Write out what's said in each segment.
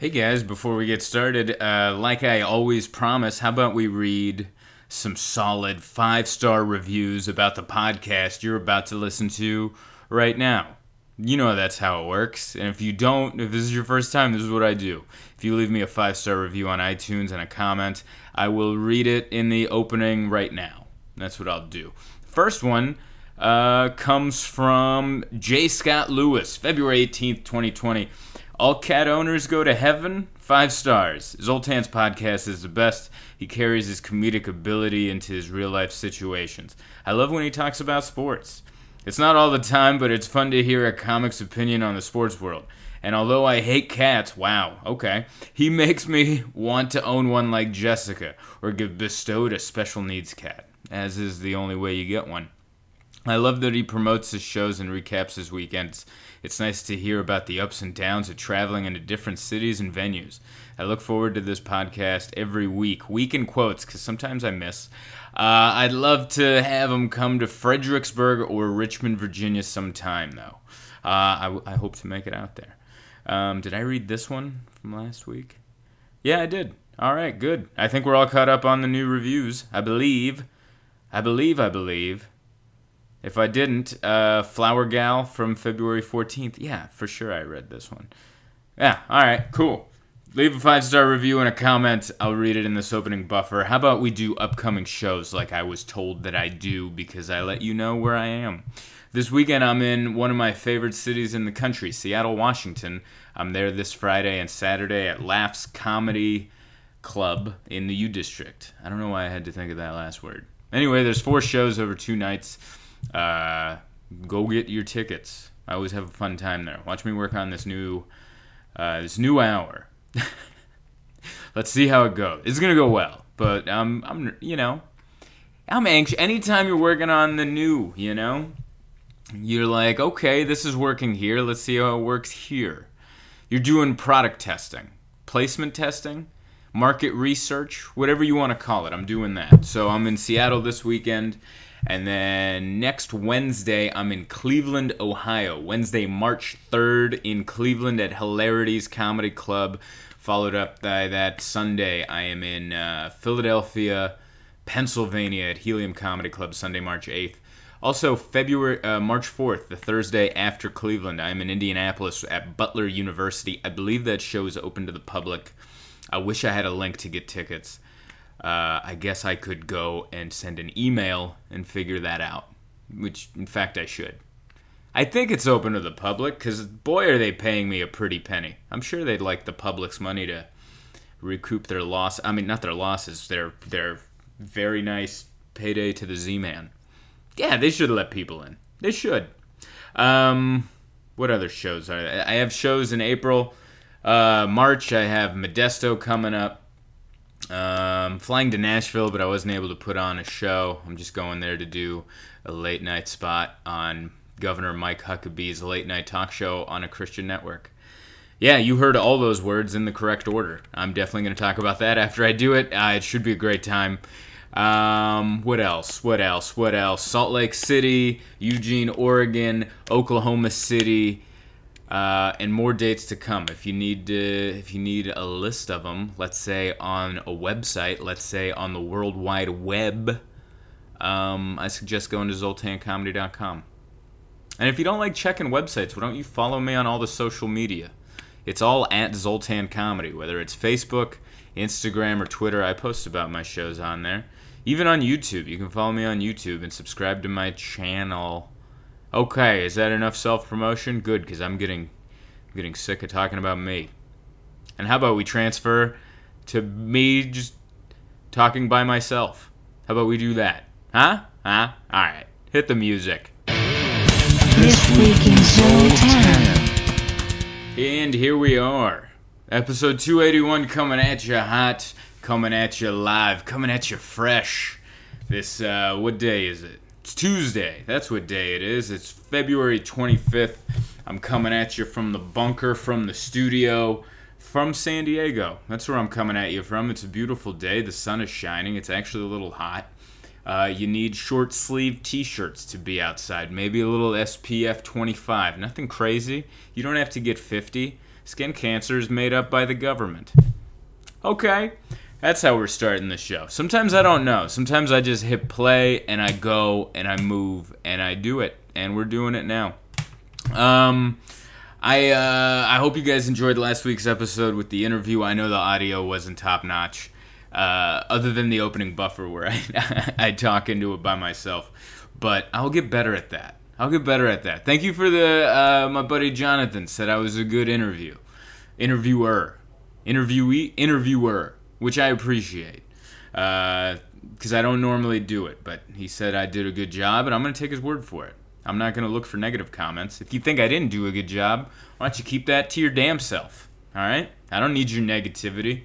Hey guys, before we get started, uh, like I always promise, how about we read some solid five star reviews about the podcast you're about to listen to right now? You know that's how it works. And if you don't, if this is your first time, this is what I do. If you leave me a five star review on iTunes and a comment, I will read it in the opening right now. That's what I'll do. First one uh, comes from J. Scott Lewis, February 18th, 2020. All cat owners go to heaven. Five stars. Zoltan's podcast is the best. He carries his comedic ability into his real life situations. I love when he talks about sports. It's not all the time, but it's fun to hear a comic's opinion on the sports world. And although I hate cats, wow, okay, he makes me want to own one like Jessica or get bestowed a special needs cat, as is the only way you get one. I love that he promotes his shows and recaps his weekends. It's nice to hear about the ups and downs of traveling into different cities and venues. I look forward to this podcast every week, week in quotes, because sometimes I miss. Uh, I'd love to have them come to Fredericksburg or Richmond, Virginia sometime, though. Uh, I, I, hope to make it out there. Um, did I read this one from last week? Yeah, I did. All right, good. I think we're all caught up on the new reviews. I believe. I believe, I believe. If I didn't, uh, Flower Gal from February 14th. Yeah, for sure I read this one. Yeah, all right, cool. Leave a five star review and a comment. I'll read it in this opening buffer. How about we do upcoming shows like I was told that I do because I let you know where I am? This weekend, I'm in one of my favorite cities in the country, Seattle, Washington. I'm there this Friday and Saturday at Laughs Comedy Club in the U District. I don't know why I had to think of that last word. Anyway, there's four shows over two nights. Uh, go get your tickets. I always have a fun time there. Watch me work on this new uh, this new hour. Let's see how it goes. It's gonna go well, but I'm I'm you know I'm anxious. Anytime you're working on the new, you know, you're like, okay, this is working here. Let's see how it works here. You're doing product testing, placement testing, market research, whatever you want to call it. I'm doing that. So I'm in Seattle this weekend and then next Wednesday, I'm in Cleveland, Ohio. Wednesday, March 3rd in Cleveland at Hilarities Comedy Club. Followed up by that Sunday, I am in uh, Philadelphia, Pennsylvania at Helium Comedy Club, Sunday, March 8th. Also, February, uh, March 4th, the Thursday after Cleveland, I am in Indianapolis at Butler University. I believe that show is open to the public. I wish I had a link to get tickets uh, I guess I could go and send an email and figure that out, which in fact I should. I think it's open to the public because boy, are they paying me a pretty penny. I'm sure they'd like the public's money to recoup their loss. I mean, not their losses, their their very nice payday to the Z-Man. Yeah, they should let people in. They should. Um, what other shows are there? I have shows in April. Uh, March, I have Modesto coming up. Um, flying to Nashville, but I wasn't able to put on a show. I'm just going there to do a late night spot on Governor Mike Huckabee's late night talk show on a Christian network. Yeah, you heard all those words in the correct order. I'm definitely going to talk about that after I do it. Uh, it should be a great time. Um, what else? What else? What else? Salt Lake City, Eugene, Oregon, Oklahoma City, uh, and more dates to come. If you need to, if you need a list of them, let's say on a website, let's say on the World Wide Web, um, I suggest going to zoltancomedy.com. And if you don't like checking websites, why don't you follow me on all the social media? It's all at Zoltan Comedy, whether it's Facebook, Instagram, or Twitter. I post about my shows on there. Even on YouTube, you can follow me on YouTube and subscribe to my channel. Okay, is that enough self promotion? Good, because I'm getting getting sick of talking about me. And how about we transfer to me just talking by myself? How about we do that? Huh? Huh? Alright. Hit the music. This week in Zoltan. And here we are. Episode 281 coming at you hot, coming at you live, coming at you fresh. This, uh, what day is it? It's Tuesday. That's what day it is. It's February 25th. I'm coming at you from the bunker, from the studio, from San Diego. That's where I'm coming at you from. It's a beautiful day. The sun is shining. It's actually a little hot. Uh, you need short sleeve t shirts to be outside. Maybe a little SPF 25. Nothing crazy. You don't have to get 50. Skin cancer is made up by the government. Okay, that's how we're starting the show. Sometimes I don't know. Sometimes I just hit play and I go and I move and I do it. And we're doing it now. Um, I uh, I hope you guys enjoyed last week's episode with the interview. I know the audio wasn't top notch, uh, other than the opening buffer where I I talk into it by myself. But I'll get better at that. I'll get better at that. Thank you for the uh, my buddy Jonathan said I was a good interview, interviewer, interviewee, interviewer, which I appreciate uh, because I don't normally do it. But he said I did a good job, and I'm gonna take his word for it. I'm not going to look for negative comments. If you think I didn't do a good job, why don't you keep that to your damn self? All right? I don't need your negativity.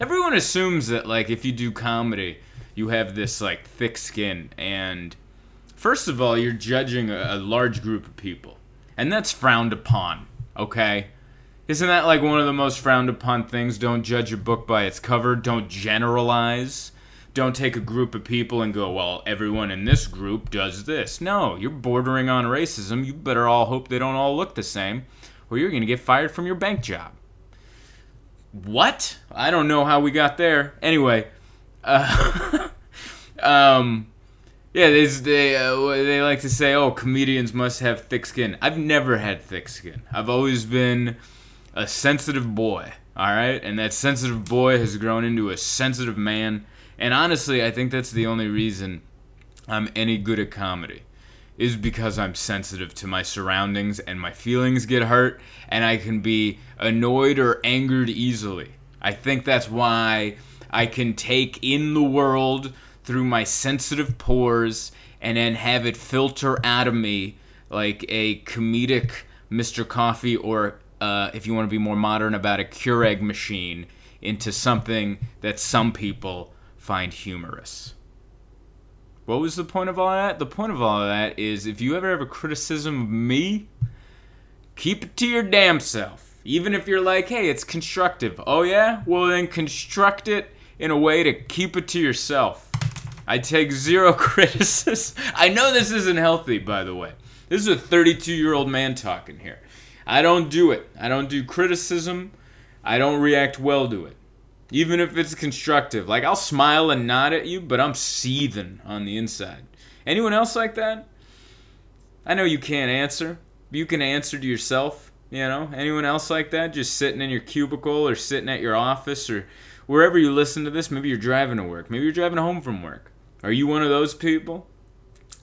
Everyone assumes that like if you do comedy, you have this like thick skin and first of all, you're judging a, a large group of people. And that's frowned upon, okay? Isn't that like one of the most frowned upon things? Don't judge a book by its cover, don't generalize don't take a group of people and go, well, everyone in this group does this. No, you're bordering on racism. You better all hope they don't all look the same, or you're going to get fired from your bank job. What? I don't know how we got there. Anyway, uh, um, yeah, they they, uh, they like to say, oh, comedians must have thick skin. I've never had thick skin. I've always been a sensitive boy. All right, and that sensitive boy has grown into a sensitive man and honestly, I think that's the only reason I'm any good at comedy is because I'm sensitive to my surroundings and my feelings get hurt and I can be annoyed or angered easily. I think that's why I can take in the world through my sensitive pores and then have it filter out of me like a comedic Mr. Coffee or uh, if you want to be more modern about a Keurig machine into something that some people find humorous. What was the point of all that? The point of all that is if you ever have a criticism of me, keep it to your damn self. Even if you're like, hey, it's constructive. Oh, yeah? Well, then construct it in a way to keep it to yourself. I take zero criticism. I know this isn't healthy, by the way. This is a 32 year old man talking here. I don't do it. I don't do criticism. I don't react well to it even if it's constructive. Like I'll smile and nod at you, but I'm seething on the inside. Anyone else like that? I know you can't answer. You can answer to yourself. You know, anyone else like that? Just sitting in your cubicle or sitting at your office or wherever you listen to this. Maybe you're driving to work. Maybe you're driving home from work. Are you one of those people?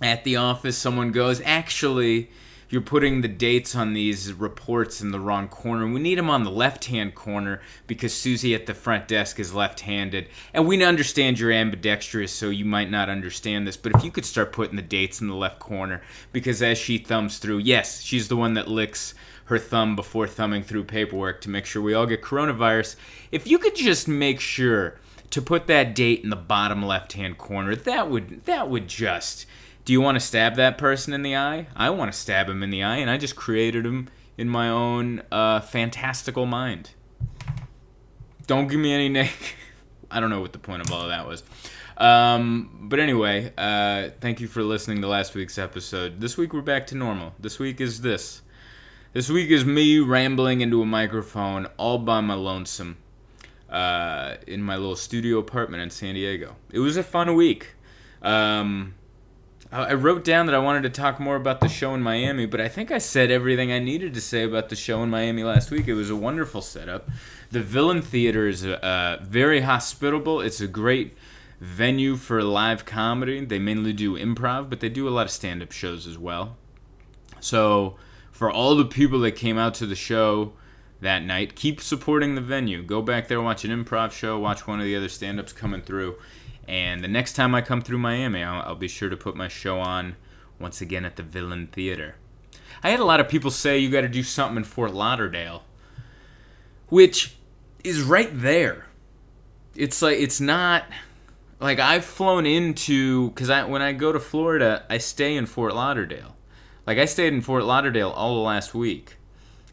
At the office, someone goes, actually, you're putting the dates on these reports in the wrong corner. We need them on the left hand corner because Susie at the front desk is left handed. And we understand you're ambidextrous, so you might not understand this. But if you could start putting the dates in the left corner, because as she thumbs through, yes, she's the one that licks her thumb before thumbing through paperwork to make sure we all get coronavirus. If you could just make sure to put that date in the bottom left hand corner, that would that would just do you want to stab that person in the eye? I want to stab him in the eye, and I just created him in my own uh, fantastical mind. Don't give me any name. I don't know what the point of all of that was. Um, but anyway, uh, thank you for listening to last week's episode. This week we're back to normal. This week is this. This week is me rambling into a microphone all by my lonesome uh, in my little studio apartment in San Diego. It was a fun week. Um, I wrote down that I wanted to talk more about the show in Miami, but I think I said everything I needed to say about the show in Miami last week. It was a wonderful setup. The Villain Theater is uh, very hospitable. It's a great venue for live comedy. They mainly do improv, but they do a lot of stand up shows as well. So, for all the people that came out to the show that night, keep supporting the venue. Go back there, watch an improv show, watch one of the other stand ups coming through. And the next time I come through Miami, I'll, I'll, be sure to put my show on once again at the Villain Theater. I had a lot of people say you got to do something in Fort Lauderdale, which is right there. It's like it's not like I've flown into because I when I go to Florida, I stay in Fort Lauderdale. Like I stayed in Fort Lauderdale all the last week,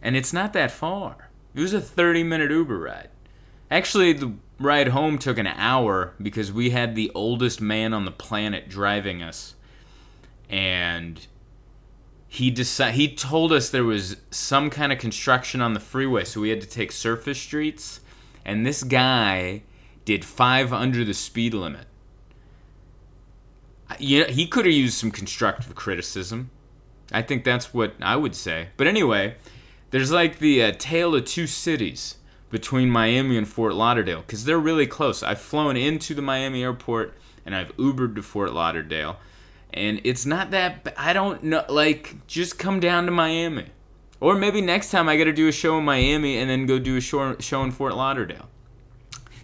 and it's not that far. It was a 30 minute Uber ride. Actually, the ride home took an hour because we had the oldest man on the planet driving us. And he decide he told us there was some kind of construction on the freeway, so we had to take surface streets, and this guy did five under the speed limit. Yeah, he could have used some constructive criticism. I think that's what I would say. But anyway, there's like the uh, tale of two cities between Miami and Fort Lauderdale because they're really close. I've flown into the Miami airport and I've Ubered to Fort Lauderdale, and it's not that. I don't know. Like, just come down to Miami, or maybe next time I got to do a show in Miami and then go do a show, show in Fort Lauderdale.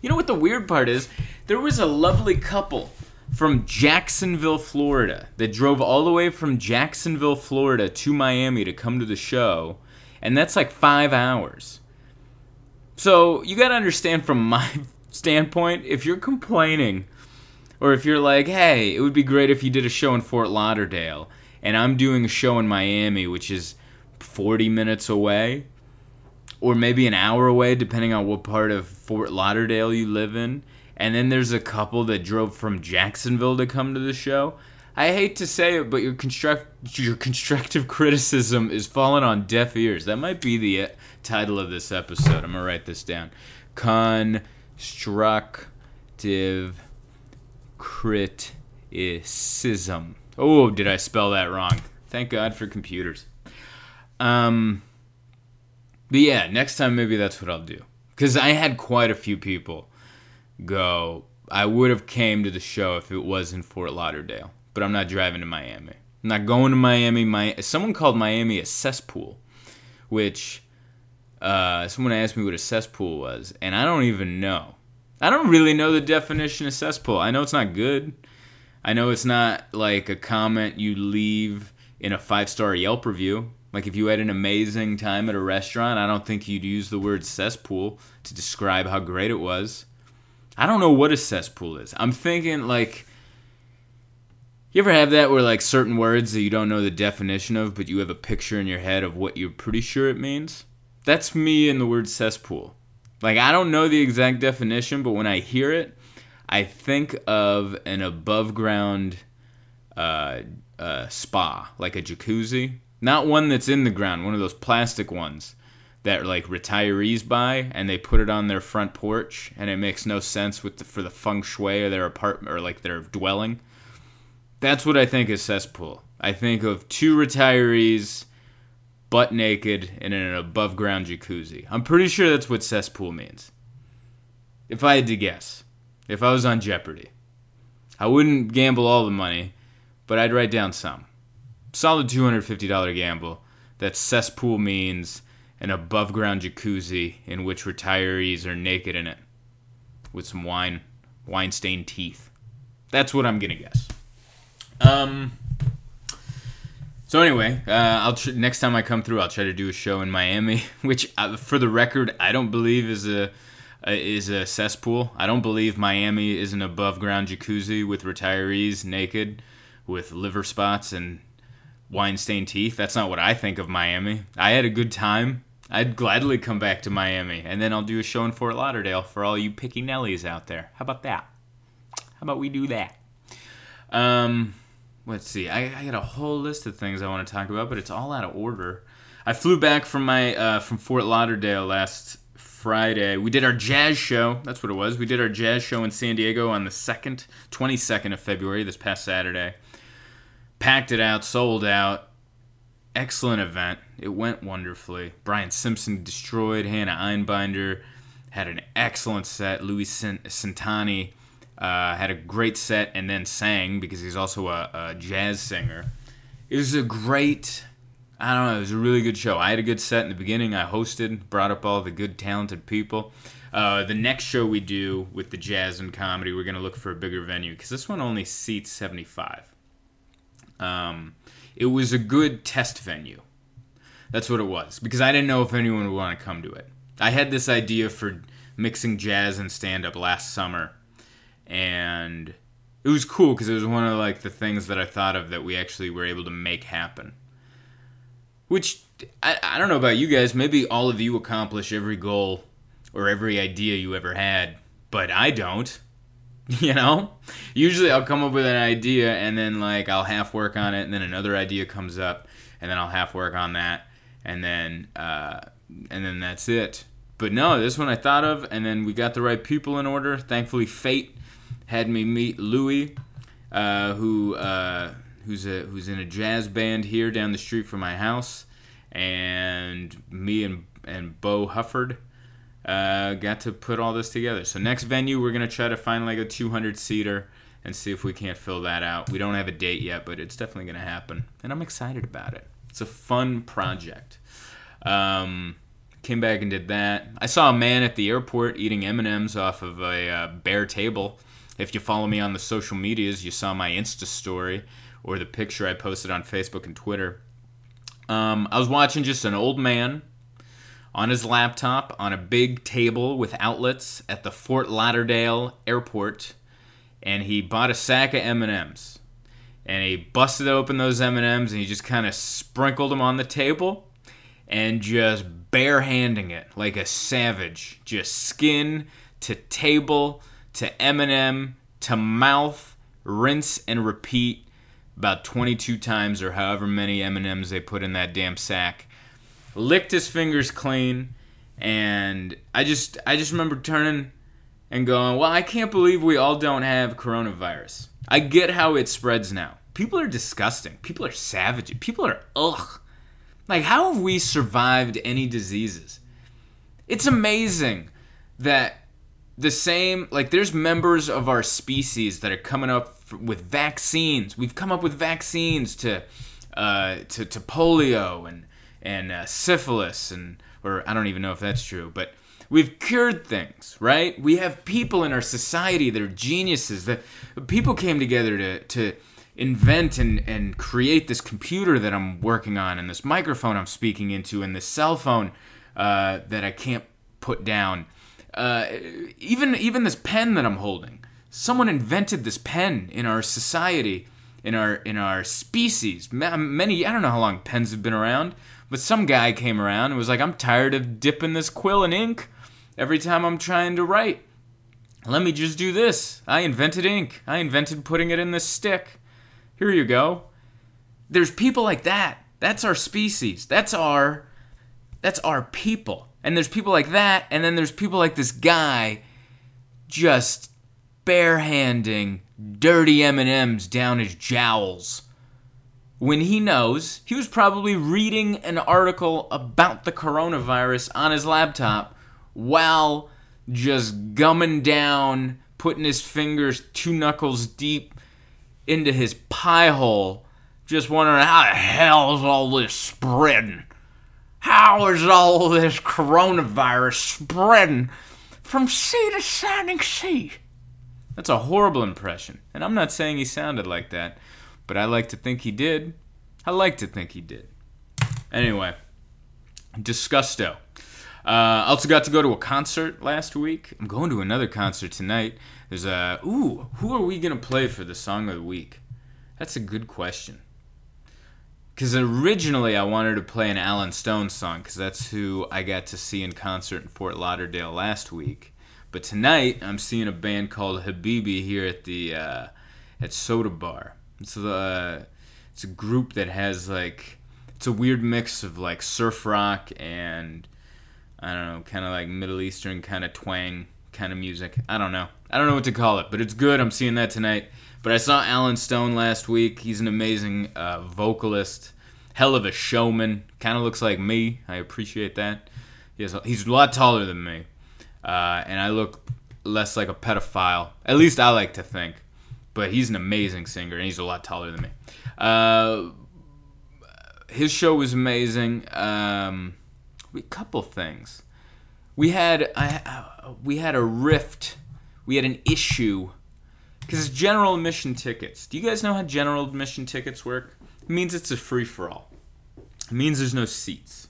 You know what the weird part is? There was a lovely couple from Jacksonville, Florida, that drove all the way from Jacksonville, Florida to Miami to come to the show, and that's like five hours. So you gotta understand from my standpoint, if you're complaining, or if you're like, hey, it would be great if you did a show in Fort Lauderdale, and I'm doing a show in Miami, which is 40 minutes away, or maybe an hour away, depending on what part of Fort Lauderdale you live in. And then there's a couple that drove from Jacksonville to come to the show. I hate to say it, but your construct your constructive criticism is falling on deaf ears. That might be the title of this episode. I'm gonna write this down. Constructive criticism. Oh, did I spell that wrong? Thank God for computers. Um, but yeah, next time maybe that's what I'll do. Because I had quite a few people go. I would have came to the show if it was in Fort Lauderdale, but I'm not driving to Miami. I'm not going to Miami. My someone called Miami a cesspool, which uh, someone asked me what a cesspool was, and I don't even know. I don't really know the definition of cesspool. I know it's not good. I know it's not like a comment you leave in a five star Yelp review. Like if you had an amazing time at a restaurant, I don't think you'd use the word cesspool to describe how great it was. I don't know what a cesspool is. I'm thinking like you ever have that where like certain words that you don't know the definition of, but you have a picture in your head of what you're pretty sure it means? That's me in the word cesspool. Like I don't know the exact definition, but when I hear it, I think of an above ground uh, uh, spa, like a jacuzzi. Not one that's in the ground, one of those plastic ones that like retirees buy and they put it on their front porch and it makes no sense with the, for the feng shui of their apartment or like their dwelling. That's what I think is cesspool. I think of two retirees butt naked and in an above ground jacuzzi. I'm pretty sure that's what cesspool means. If I had to guess, if I was on Jeopardy, I wouldn't gamble all the money, but I'd write down some. Solid $250 gamble that cesspool means an above ground jacuzzi in which retirees are naked in it with some wine, wine stained teeth. That's what I'm gonna guess. Um. So anyway, uh, I'll tr- next time I come through, I'll try to do a show in Miami, which, uh, for the record, I don't believe is a is a cesspool. I don't believe Miami is an above ground jacuzzi with retirees naked, with liver spots and wine stained teeth. That's not what I think of Miami. I had a good time. I'd gladly come back to Miami, and then I'll do a show in Fort Lauderdale for all you picky Nellies out there. How about that? How about we do that? Um, let's see. I, I got a whole list of things I want to talk about, but it's all out of order. I flew back from my uh, from Fort Lauderdale last Friday. We did our jazz show. That's what it was. We did our jazz show in San Diego on the second, twenty second of February, this past Saturday. Packed it out, sold out. Excellent event. It went wonderfully. Brian Simpson destroyed. Hannah Einbinder had an excellent set. Louis Santani uh, had a great set and then sang because he's also a, a jazz singer. It was a great, I don't know, it was a really good show. I had a good set in the beginning. I hosted, brought up all the good, talented people. Uh, the next show we do with the jazz and comedy, we're going to look for a bigger venue because this one only seats 75. Um, it was a good test venue. That's what it was because I didn't know if anyone would want to come to it. I had this idea for mixing jazz and stand up last summer and it was cool because it was one of like the things that I thought of that we actually were able to make happen. Which I, I don't know about you guys, maybe all of you accomplish every goal or every idea you ever had, but I don't. You know? Usually I'll come up with an idea and then like I'll half work on it and then another idea comes up and then I'll half work on that, and then uh, and then that's it. But no, this one I thought of, and then we got the right people in order. Thankfully, fate had me meet Louis, uh, who uh, who's a who's in a jazz band here down the street from my house, and me and and Bo Hufford uh, got to put all this together. So next venue, we're gonna try to find like a 200 seater and see if we can't fill that out. We don't have a date yet, but it's definitely gonna happen, and I'm excited about it. It's a fun project. Um, came back and did that. I saw a man at the airport eating M&Ms off of a uh, bare table. If you follow me on the social medias, you saw my Insta story or the picture I posted on Facebook and Twitter. Um, I was watching just an old man on his laptop on a big table with outlets at the Fort Lauderdale airport, and he bought a sack of M&Ms. And he busted open those M&Ms and he just kind of sprinkled them on the table and just barehanding it like a savage, just skin to table to M&M to mouth, rinse and repeat about 22 times or however many M&Ms they put in that damn sack. Licked his fingers clean and I just I just remember turning and going, "Well, I can't believe we all don't have coronavirus." I get how it spreads now. People are disgusting. People are savage. People are ugh. Like, how have we survived any diseases? It's amazing that the same, like, there's members of our species that are coming up f- with vaccines. We've come up with vaccines to, uh, to, to polio and and uh, syphilis and or I don't even know if that's true, but we've cured things, right? We have people in our society that are geniuses. That people came together to to invent and, and create this computer that I'm working on, and this microphone I'm speaking into, and this cell phone uh, that I can't put down. Uh, even even this pen that I'm holding. Someone invented this pen in our society, in our in our species. Many I don't know how long pens have been around, but some guy came around and was like, "I'm tired of dipping this quill in ink every time I'm trying to write. Let me just do this. I invented ink. I invented putting it in this stick." Here you go. There's people like that. That's our species. That's our that's our people. And there's people like that, and then there's people like this guy just barehanding dirty M&Ms down his jowls. When he knows, he was probably reading an article about the coronavirus on his laptop while just gumming down, putting his fingers two knuckles deep into his pie hole, just wondering how the hell is all this spreading? How is all this coronavirus spreading from sea to shining sea? That's a horrible impression, and I'm not saying he sounded like that, but I like to think he did. I like to think he did. Anyway, Disgusto. Uh, also got to go to a concert last week. I'm going to another concert tonight. There's a ooh, who are we gonna play for the song of the week? That's a good question. Because originally I wanted to play an Allen Stone song because that's who I got to see in concert in Fort Lauderdale last week. But tonight I'm seeing a band called Habibi here at the uh, at Soda Bar. It's a it's a group that has like it's a weird mix of like surf rock and I don't know, kind of like Middle Eastern kind of twang kind of music. I don't know. I don't know what to call it, but it's good. I'm seeing that tonight. But I saw Allen Stone last week. He's an amazing uh, vocalist, hell of a showman. Kind of looks like me. I appreciate that. He has, he's a lot taller than me, uh, and I look less like a pedophile. At least I like to think. But he's an amazing singer, and he's a lot taller than me. Uh, his show was amazing. Um, a couple things. We had I, uh, we had a rift. We had an issue because it's general admission tickets. Do you guys know how general admission tickets work? It means it's a free for all. It means there's no seats.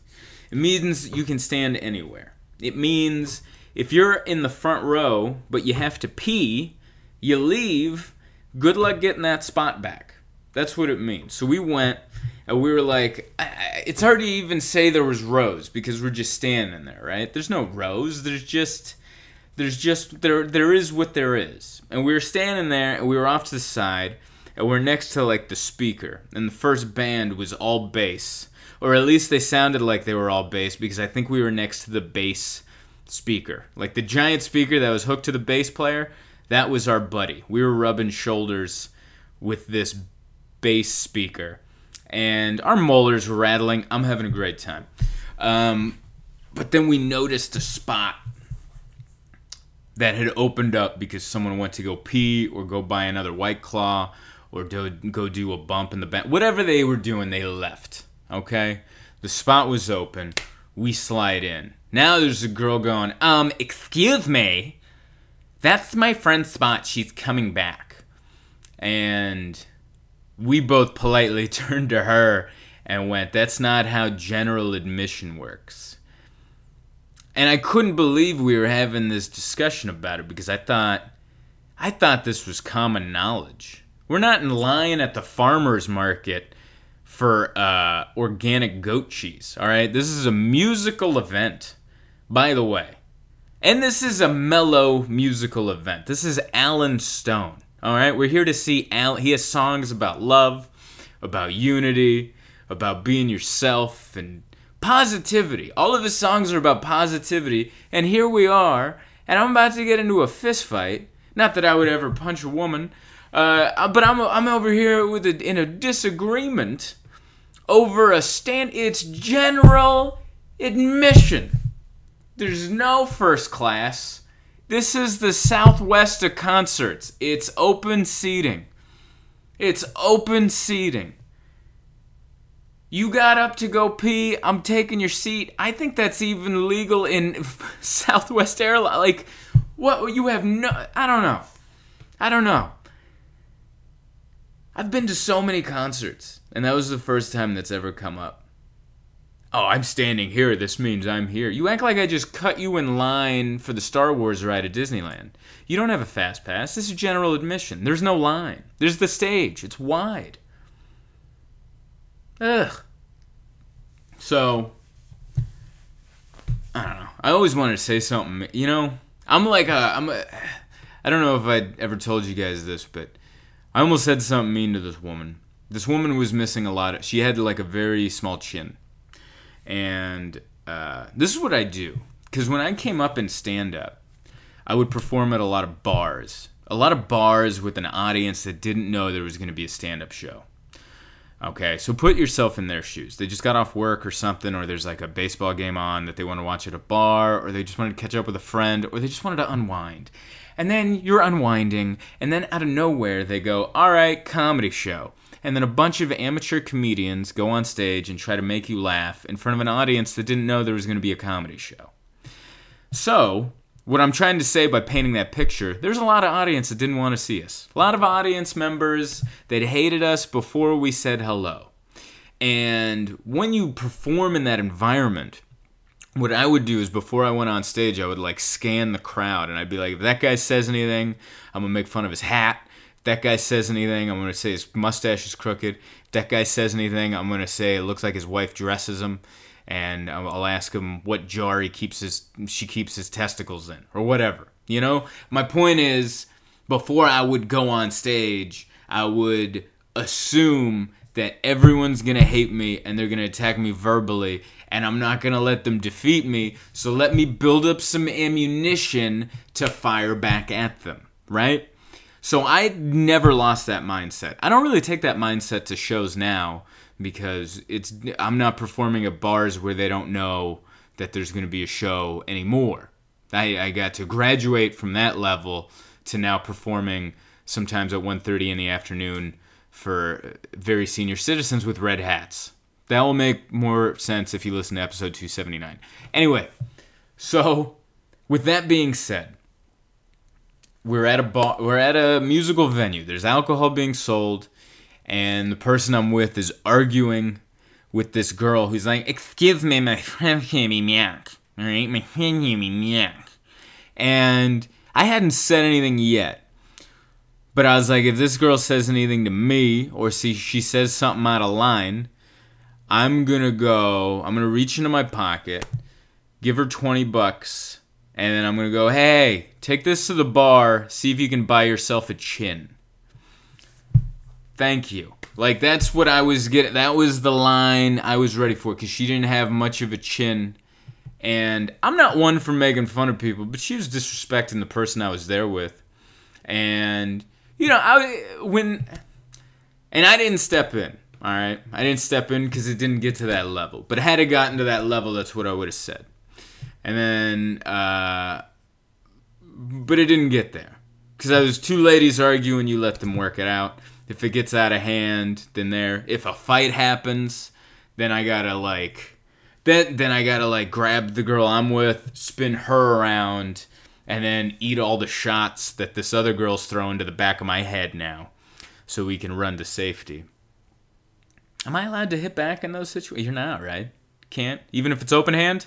It means you can stand anywhere. It means if you're in the front row but you have to pee, you leave. Good luck getting that spot back. That's what it means. So we went and we were like, it's hard to even say there was rows because we're just standing there, right? There's no rows. There's just there's just there there is what there is and we were standing there and we were off to the side and we're next to like the speaker, and the first band was all bass, or at least they sounded like they were all bass because I think we were next to the bass speaker, like the giant speaker that was hooked to the bass player. That was our buddy. We were rubbing shoulders with this bass speaker, and our molars were rattling. I'm having a great time. Um, but then we noticed a spot that had opened up because someone went to go pee or go buy another white claw or do, go do a bump in the back. Whatever they were doing, they left. Okay? The spot was open. We slide in. Now there's a girl going, um, excuse me. That's my friend's spot. She's coming back. And we both politely turned to her and went, That's not how general admission works. And I couldn't believe we were having this discussion about it because I thought I thought this was common knowledge. We're not in line at the farmers market for uh, organic goat cheese. All right, this is a musical event, by the way, and this is a mellow musical event. This is Allen Stone. All right, we're here to see Al. He has songs about love, about unity, about being yourself, and positivity. All of his songs are about positivity, and here we are, and I'm about to get into a fist fight. Not that I would ever punch a woman, uh, but I'm I'm over here with a, in a disagreement over a stand. It's general admission. There's no first class. This is the Southwest of concerts. It's open seating. It's open seating. You got up to go pee. I'm taking your seat. I think that's even legal in Southwest Airlines. Like, what? You have no. I don't know. I don't know. I've been to so many concerts, and that was the first time that's ever come up. Oh, I'm standing here. This means I'm here. You act like I just cut you in line for the Star Wars ride at Disneyland. You don't have a fast pass. This is general admission. There's no line. There's the stage. It's wide. Ugh. So, I don't know. I always wanted to say something. You know, I'm like a, I'm a, I don't know if I ever told you guys this, but I almost said something mean to this woman. This woman was missing a lot. Of, she had like a very small chin, and uh, this is what I do. Because when I came up in stand up, I would perform at a lot of bars, a lot of bars with an audience that didn't know there was going to be a stand up show. Okay, so put yourself in their shoes. They just got off work or something, or there's like a baseball game on that they want to watch at a bar, or they just wanted to catch up with a friend, or they just wanted to unwind. And then you're unwinding, and then out of nowhere they go, All right, comedy show. And then a bunch of amateur comedians go on stage and try to make you laugh in front of an audience that didn't know there was going to be a comedy show. So, what I'm trying to say by painting that picture, there's a lot of audience that didn't want to see us. A lot of audience members that hated us before we said hello. And when you perform in that environment, what I would do is before I went on stage, I would like scan the crowd and I'd be like, if that guy says anything, I'm gonna make fun of his hat. If that guy says anything, I'm gonna say his mustache is crooked. If that guy says anything, I'm gonna say it looks like his wife dresses him and I'll ask him what jar he keeps his she keeps his testicles in or whatever. You know, my point is before I would go on stage, I would assume that everyone's going to hate me and they're going to attack me verbally and I'm not going to let them defeat me. So let me build up some ammunition to fire back at them, right? So I never lost that mindset. I don't really take that mindset to shows now because it's I'm not performing at bars where they don't know that there's going to be a show anymore. I, I got to graduate from that level to now performing sometimes at 1.30 in the afternoon for very senior citizens with red hats. That will make more sense if you listen to episode 279. Anyway, so with that being said, we're at a bar, we're at a musical venue. There's alcohol being sold and the person I'm with is arguing with this girl who's like, "Excuse me, my friend gave me milk. All right, my friend gave me milk," and I hadn't said anything yet. But I was like, if this girl says anything to me, or see she says something out of line, I'm gonna go. I'm gonna reach into my pocket, give her twenty bucks, and then I'm gonna go, "Hey, take this to the bar. See if you can buy yourself a chin." Thank you. Like that's what I was getting. That was the line I was ready for because she didn't have much of a chin. And I'm not one for making fun of people, but she was disrespecting the person I was there with. And you know, I when and I didn't step in. All right, I didn't step in because it didn't get to that level. But had it gotten to that level, that's what I would have said. And then, uh, but it didn't get there because I was two ladies arguing. You let them work it out. If it gets out of hand, then there. If a fight happens, then I gotta like, then then I gotta like grab the girl I'm with, spin her around, and then eat all the shots that this other girl's throwing to the back of my head now, so we can run to safety. Am I allowed to hit back in those situations? You're not, right? Can't, even if it's open hand.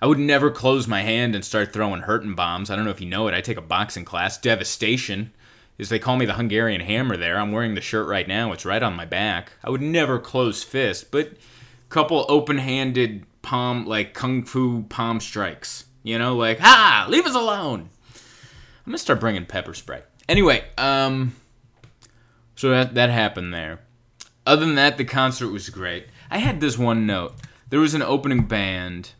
I would never close my hand and start throwing hurting bombs. I don't know if you know it. I take a boxing class. Devastation is they call me the Hungarian Hammer. There, I'm wearing the shirt right now. It's right on my back. I would never close fist, but couple open-handed palm like kung fu palm strikes. You know, like ha, leave us alone. I'm gonna start bringing pepper spray. Anyway, um, so that that happened there. Other than that, the concert was great. I had this one note. There was an opening band,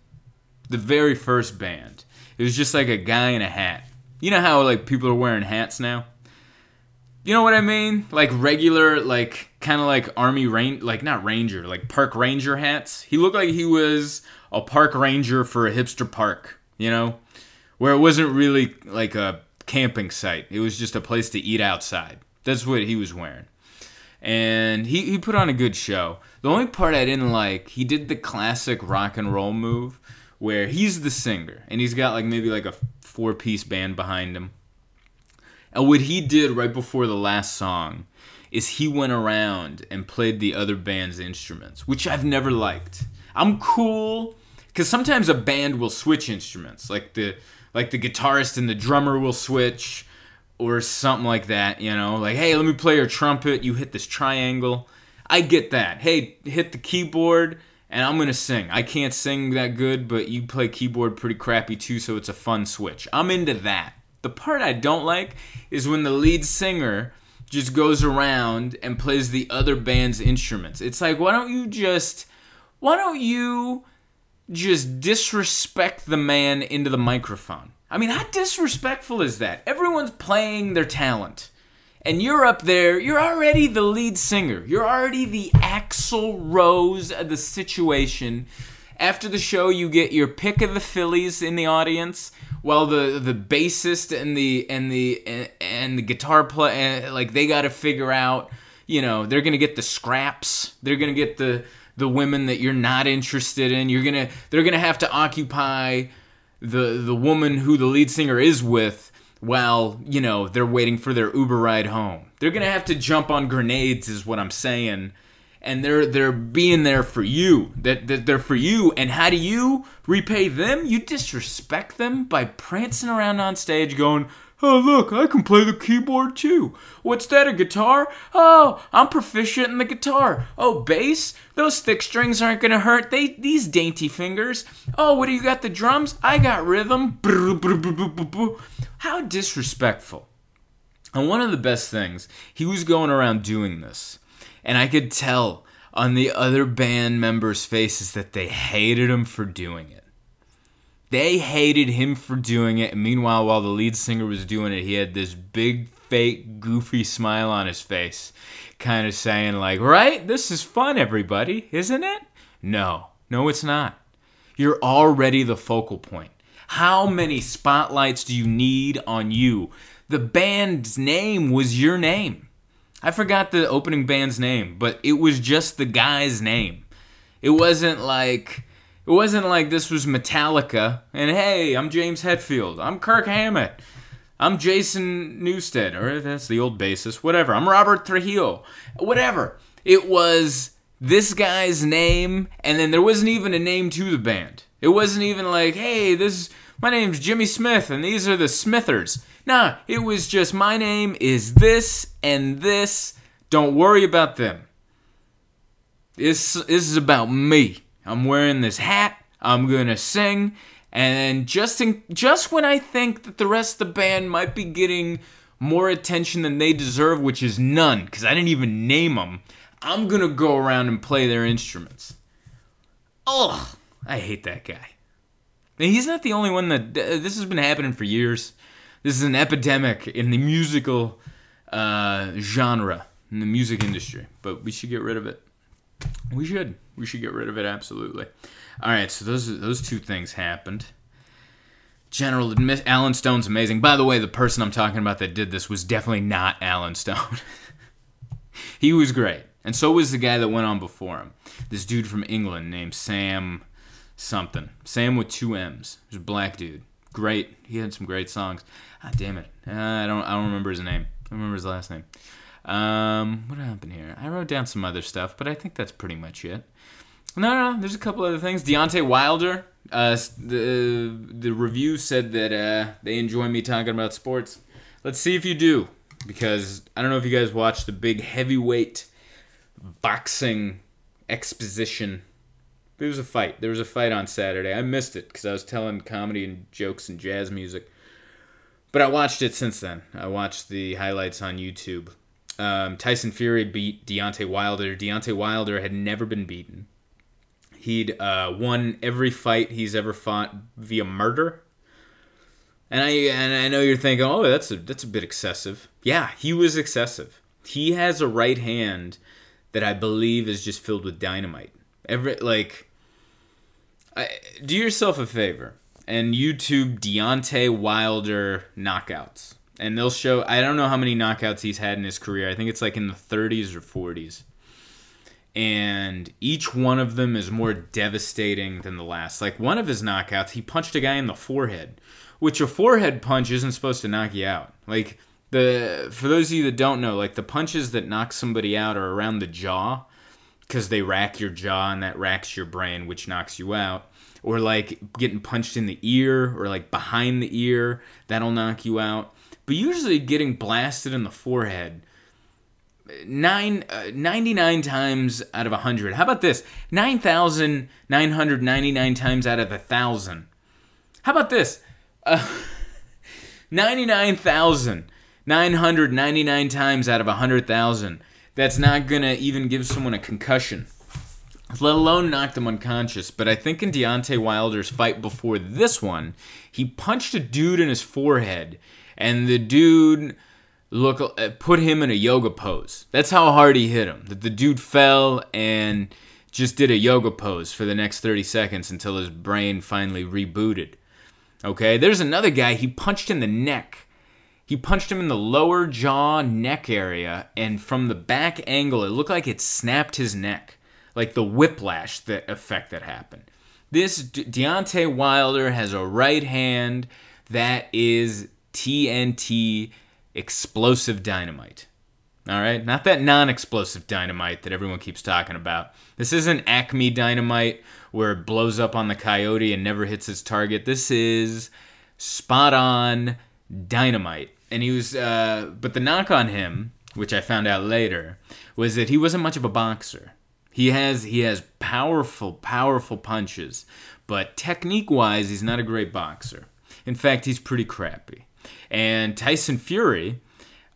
the very first band. It was just like a guy in a hat. You know how like people are wearing hats now? You know what I mean? Like regular, like kind of like army rain, like not ranger, like park ranger hats. He looked like he was a park ranger for a hipster park. You know, where it wasn't really like a camping site. It was just a place to eat outside. That's what he was wearing and he, he put on a good show. The only part I didn't like, he did the classic rock and roll move where he's the singer and he's got like maybe like a four piece band behind him. And what he did right before the last song is he went around and played the other band's instruments, which I've never liked. I'm cool because sometimes a band will switch instruments, like the like the guitarist and the drummer will switch or something like that, you know, like, hey, let me play your trumpet, you hit this triangle. I get that. Hey, hit the keyboard and I'm to sing. I can't sing that good, but you play keyboard pretty crappy too, so it's a fun switch. I'm into that. The part I don't like is when the lead singer just goes around and plays the other band's instruments. It's like, why don't you just why don't you just disrespect the man into the microphone? I mean, how disrespectful is that? Everyone's playing their talent. And you're up there, you're already the lead singer. You're already the Axl Rose of the situation. After the show, you get your pick of the fillies in the audience, while the the bassist and the and the and the guitar play like they got to figure out, you know, they're gonna get the scraps. They're gonna get the the women that you're not interested in. You're gonna they're gonna have to occupy the the woman who the lead singer is with while you know they're waiting for their Uber ride home. They're gonna have to jump on grenades, is what I'm saying, and they're they're being there for you. That, that they're for you. And how do you repay them? You disrespect them by prancing around on stage, going, Oh, look, I can play the keyboard too. What's that, a guitar? Oh, I'm proficient in the guitar. Oh, bass? Those thick strings aren't gonna hurt. They these dainty fingers. Oh, what do you got the drums? I got rhythm. How disrespectful. And one of the best things, he was going around doing this. And I could tell on the other band members' faces that they hated him for doing it. They hated him for doing it. And meanwhile, while the lead singer was doing it, he had this big, fake, goofy smile on his face, kind of saying, like, right? This is fun, everybody, isn't it? No, no, it's not. You're already the focal point. How many spotlights do you need on you? The band's name was your name. I forgot the opening band's name, but it was just the guy's name. It wasn't like it wasn't like this was Metallica and hey, I'm James Hetfield. I'm Kirk Hammett. I'm Jason Newsted, or that's the old bassist. Whatever. I'm Robert Trujillo. Whatever. It was this guy's name, and then there wasn't even a name to the band. It wasn't even like, hey, this my name's Jimmy Smith, and these are the Smithers. Nah, it was just my name is this and this. Don't worry about them. This, this is about me. I'm wearing this hat. I'm gonna sing, and just in, just when I think that the rest of the band might be getting more attention than they deserve, which is none, because I didn't even name them. I'm gonna go around and play their instruments. Ugh, I hate that guy. And he's not the only one that uh, this has been happening for years. This is an epidemic in the musical uh, genre, in the music industry. But we should get rid of it. We should. We should get rid of it absolutely. All right, so those those two things happened. General admit Allen Stone's amazing. By the way, the person I'm talking about that did this was definitely not Allen Stone. he was great, and so was the guy that went on before him. This dude from England named Sam something. Sam with two M's. He was a black dude. Great. He had some great songs. Ah, damn it. Uh, I don't. I don't remember his name. I don't remember his last name. Um, what happened here? I wrote down some other stuff, but I think that's pretty much it. No, no, no. There's a couple other things. Deontay Wilder. Uh, the the review said that uh, they enjoy me talking about sports. Let's see if you do, because I don't know if you guys watched the big heavyweight boxing exposition. There was a fight. There was a fight on Saturday. I missed it because I was telling comedy and jokes and jazz music. But I watched it since then. I watched the highlights on YouTube. Um, Tyson Fury beat Deontay Wilder. Deontay Wilder had never been beaten. He'd uh, won every fight he's ever fought via murder. And I and I know you're thinking, oh, that's a that's a bit excessive. Yeah, he was excessive. He has a right hand that I believe is just filled with dynamite. Every like, I, do yourself a favor and YouTube Deontay Wilder knockouts, and they'll show. I don't know how many knockouts he's had in his career. I think it's like in the 30s or 40s and each one of them is more devastating than the last. Like one of his knockouts, he punched a guy in the forehead, which a forehead punch isn't supposed to knock you out. Like the for those of you that don't know, like the punches that knock somebody out are around the jaw because they rack your jaw and that racks your brain, which knocks you out. Or like getting punched in the ear or like behind the ear, that'll knock you out. But usually getting blasted in the forehead nine, uh, 99 times out of 100. How about this? 9,999 times out of a 1,000. How about this? Uh, 99,999 times out of 100,000. That's not going to even give someone a concussion, let alone knock them unconscious. But I think in Deontay Wilder's fight before this one, he punched a dude in his forehead, and the dude look uh, put him in a yoga pose. That's how hard he hit him. That the dude fell and just did a yoga pose for the next 30 seconds until his brain finally rebooted. Okay, there's another guy, he punched in the neck. He punched him in the lower jaw neck area, and from the back angle, it looked like it snapped his neck. Like the whiplash that effect that happened. This De- Deontay Wilder has a right hand that is TNT explosive dynamite. All right, not that non explosive dynamite that everyone keeps talking about. This isn't Acme dynamite where it blows up on the coyote and never hits its target. This is spot on dynamite. And he was, uh, but the knock on him, which I found out later, was that he wasn't much of a boxer. He has he has powerful, powerful punches, but technique wise, he's not a great boxer. In fact, he's pretty crappy. And Tyson Fury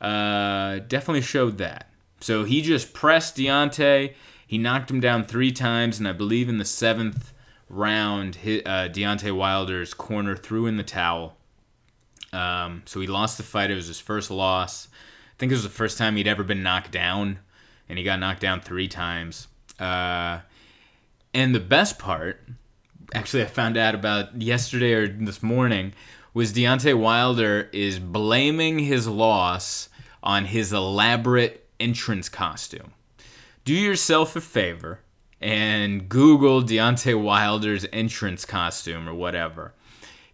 uh, definitely showed that. So he just pressed Deontay. He knocked him down three times, and I believe in the seventh round, hit, uh, Deontay Wilder's corner threw in the towel. Um, so he lost the fight. It was his first loss. I think it was the first time he'd ever been knocked down, and he got knocked down three times. Uh, and the best part, actually, I found out about yesterday or this morning, was Deontay Wilder is blaming his loss on his elaborate entrance costume. Do yourself a favor and Google Deontay Wilder's entrance costume or whatever.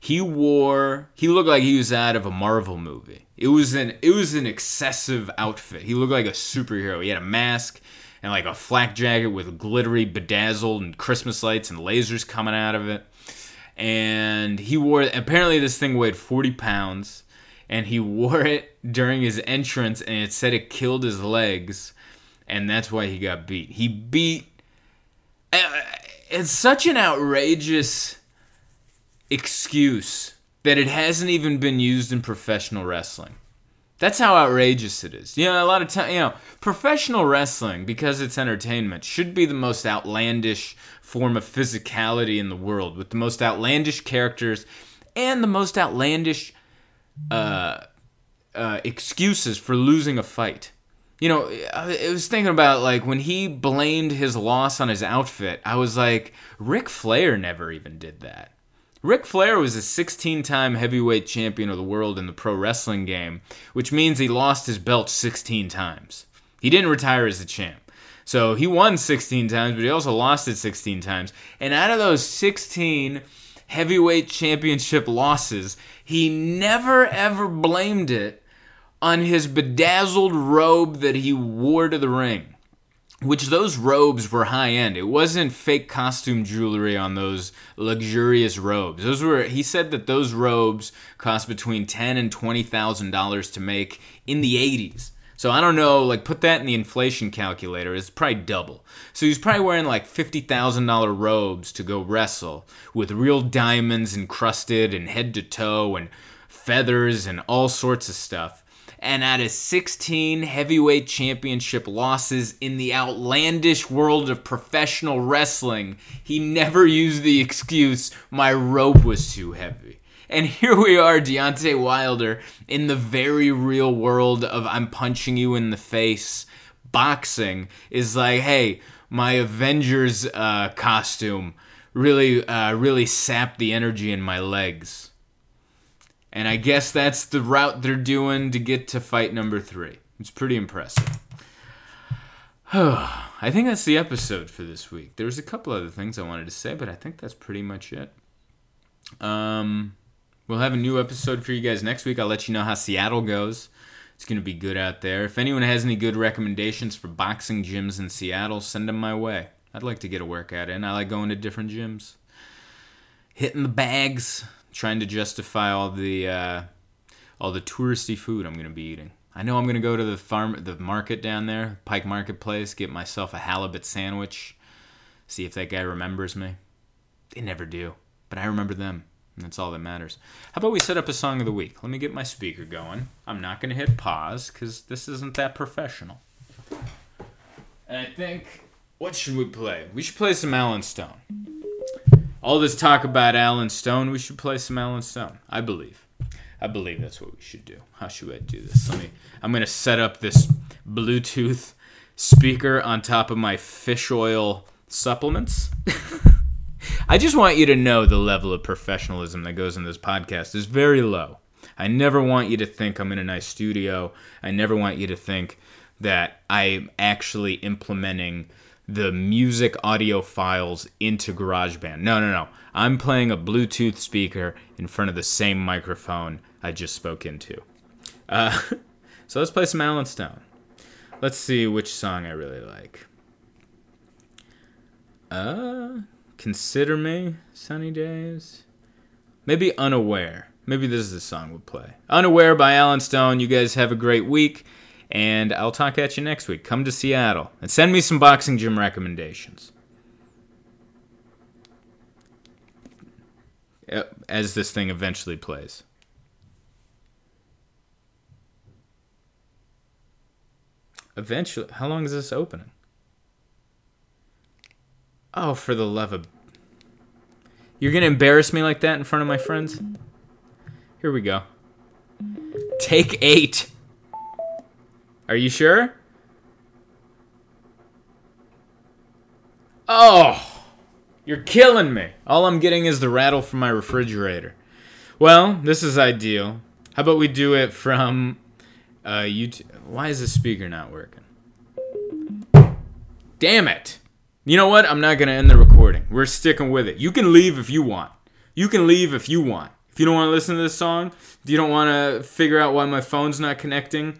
He wore he looked like he was out of a Marvel movie. It was an it was an excessive outfit. He looked like a superhero. He had a mask and like a flak jacket with glittery bedazzled and Christmas lights and lasers coming out of it and he wore apparently this thing weighed 40 pounds and he wore it during his entrance and it said it killed his legs and that's why he got beat he beat uh, it's such an outrageous excuse that it hasn't even been used in professional wrestling That's how outrageous it is. You know, a lot of time, you know, professional wrestling, because it's entertainment, should be the most outlandish form of physicality in the world, with the most outlandish characters and the most outlandish uh, uh, excuses for losing a fight. You know, I was thinking about like when he blamed his loss on his outfit. I was like, Ric Flair never even did that. Ric Flair was a 16 time heavyweight champion of the world in the pro wrestling game, which means he lost his belt 16 times. He didn't retire as a champ. So he won 16 times, but he also lost it 16 times. And out of those 16 heavyweight championship losses, he never ever blamed it on his bedazzled robe that he wore to the ring which those robes were high end. It wasn't fake costume jewelry on those luxurious robes. Those were he said that those robes cost between ten and twenty thousand dollars to make in the eighties. So I don't know, like put that in the inflation calculator, it's probably double. So he's probably wearing like fifty thousand dollar robes to go wrestle with real diamonds encrusted and head to toe and feathers and all sorts of stuff and out of 16 heavyweight championship losses in the outlandish world of professional wrestling, he never used the excuse, my rope was too heavy. And here we are, Deontay Wilder, in the very real world of I'm punching you in the face. Boxing is like, hey, my Avengers uh, costume really, uh, really sapped the energy in my legs. And I guess that's the route they're doing to get to fight number three. It's pretty impressive. I think that's the episode for this week. There was a couple other things I wanted to say, but I think that's pretty much it. Um, we'll have a new episode for you guys next week. I'll let you know how Seattle goes. It's going to be good out there. If anyone has any good recommendations for boxing gyms in Seattle, send them my way. I'd like to get a workout in. I like going to different gyms. Hitting the bags, trying to justify all the uh, all the touristy food I'm going to be eating. I know I'm going to go to the farm, the market down there, Pike Marketplace, get myself a halibut sandwich, see if that guy remembers me. They never do, but I remember them, and that's all that matters. How about we set up a song of the week? Let me get my speaker going. I'm not going to hit pause because this isn't that professional. And I think, what should we play? We should play some Allen Stone all this talk about Allen Stone, we should play some Allen Stone. I believe. I believe that's what we should do. How should I do this? Let me. I'm gonna set up this Bluetooth speaker on top of my fish oil supplements. I just want you to know the level of professionalism that goes in this podcast is very low. I never want you to think I'm in a nice studio. I never want you to think that I'm actually implementing the music audio files into GarageBand. No, no, no. I'm playing a Bluetooth speaker in front of the same microphone I just spoke into. Uh, so let's play some Allen Stone. Let's see which song I really like. Uh, Consider Me, Sunny Days. Maybe Unaware. Maybe this is the song we'll play. Unaware by Allen Stone. You guys have a great week and I'll talk at you next week. Come to Seattle and send me some boxing gym recommendations. Uh, as this thing eventually plays. Eventually, how long is this opening? Oh, for the love of. You're gonna embarrass me like that in front of my friends? Here we go. Take eight. Are you sure? Oh, you're killing me. All I'm getting is the rattle from my refrigerator. Well, this is ideal. How about we do it from uh, YouTube? Why is the speaker not working? Damn it. You know what? I'm not going to end the recording. We're sticking with it. You can leave if you want. You can leave if you want. If you don't want to listen to this song, if you don't want to figure out why my phone's not connecting,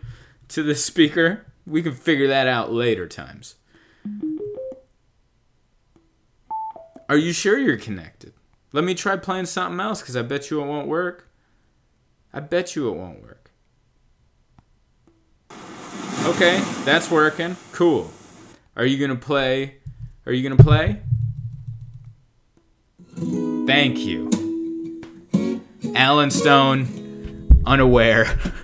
to the speaker. We can figure that out later times. Are you sure you're connected? Let me try playing something else because I bet you it won't work. I bet you it won't work. Okay, that's working. Cool. Are you gonna play? Are you gonna play? Thank you. Allen Stone, unaware.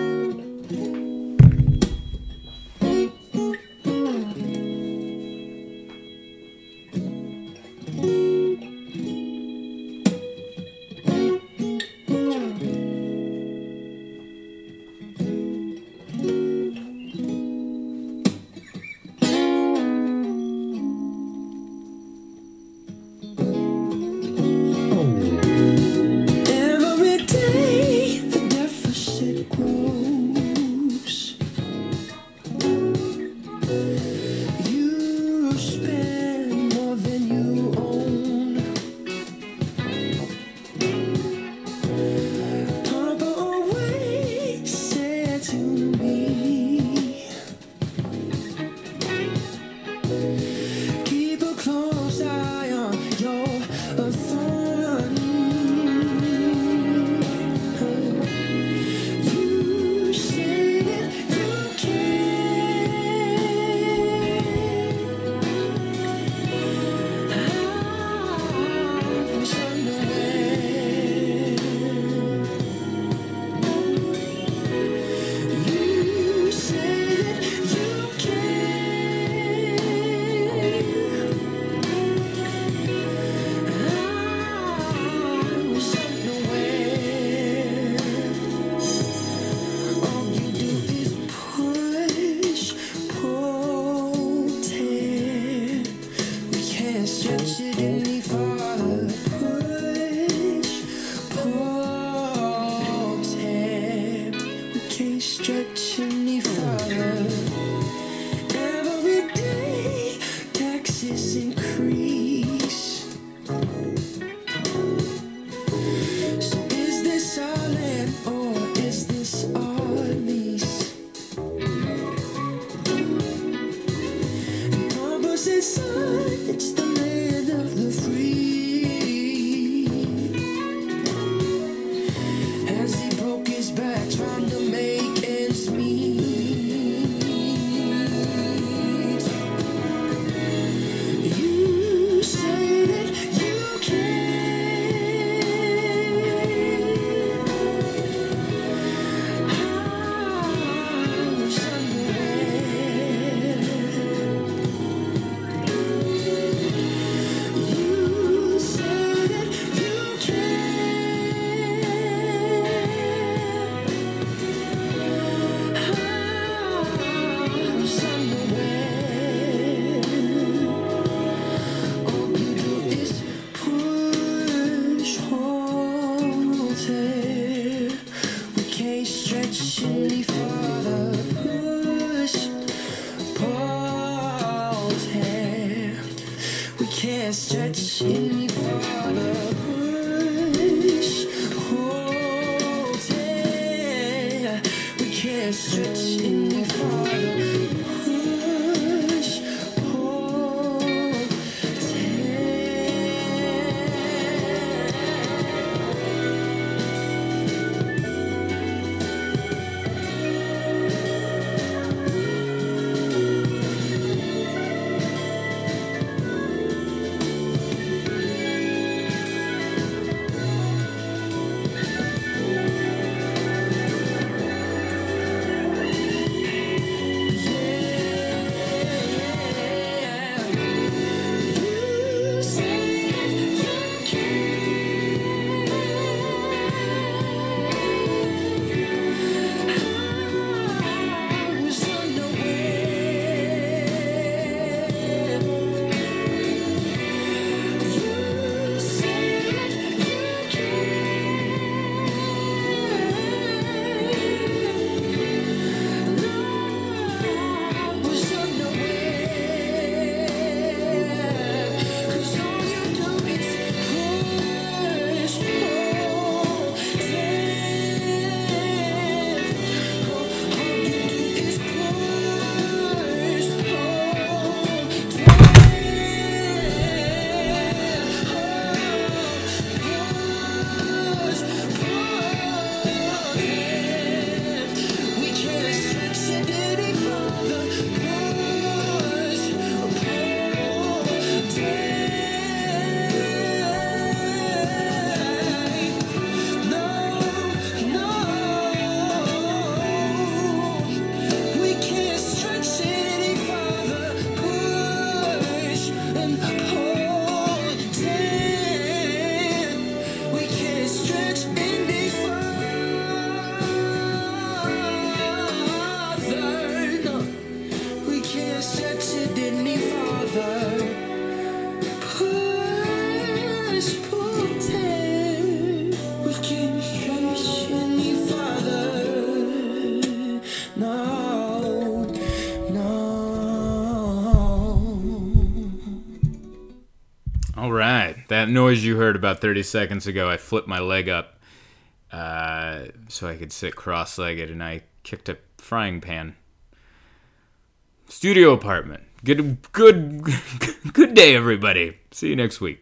attention to me, Father. She found push. We can't stretch That noise you heard about 30 seconds ago, I flipped my leg up uh, so I could sit cross legged and I kicked a frying pan. Studio apartment. Good, good, good day, everybody. See you next week.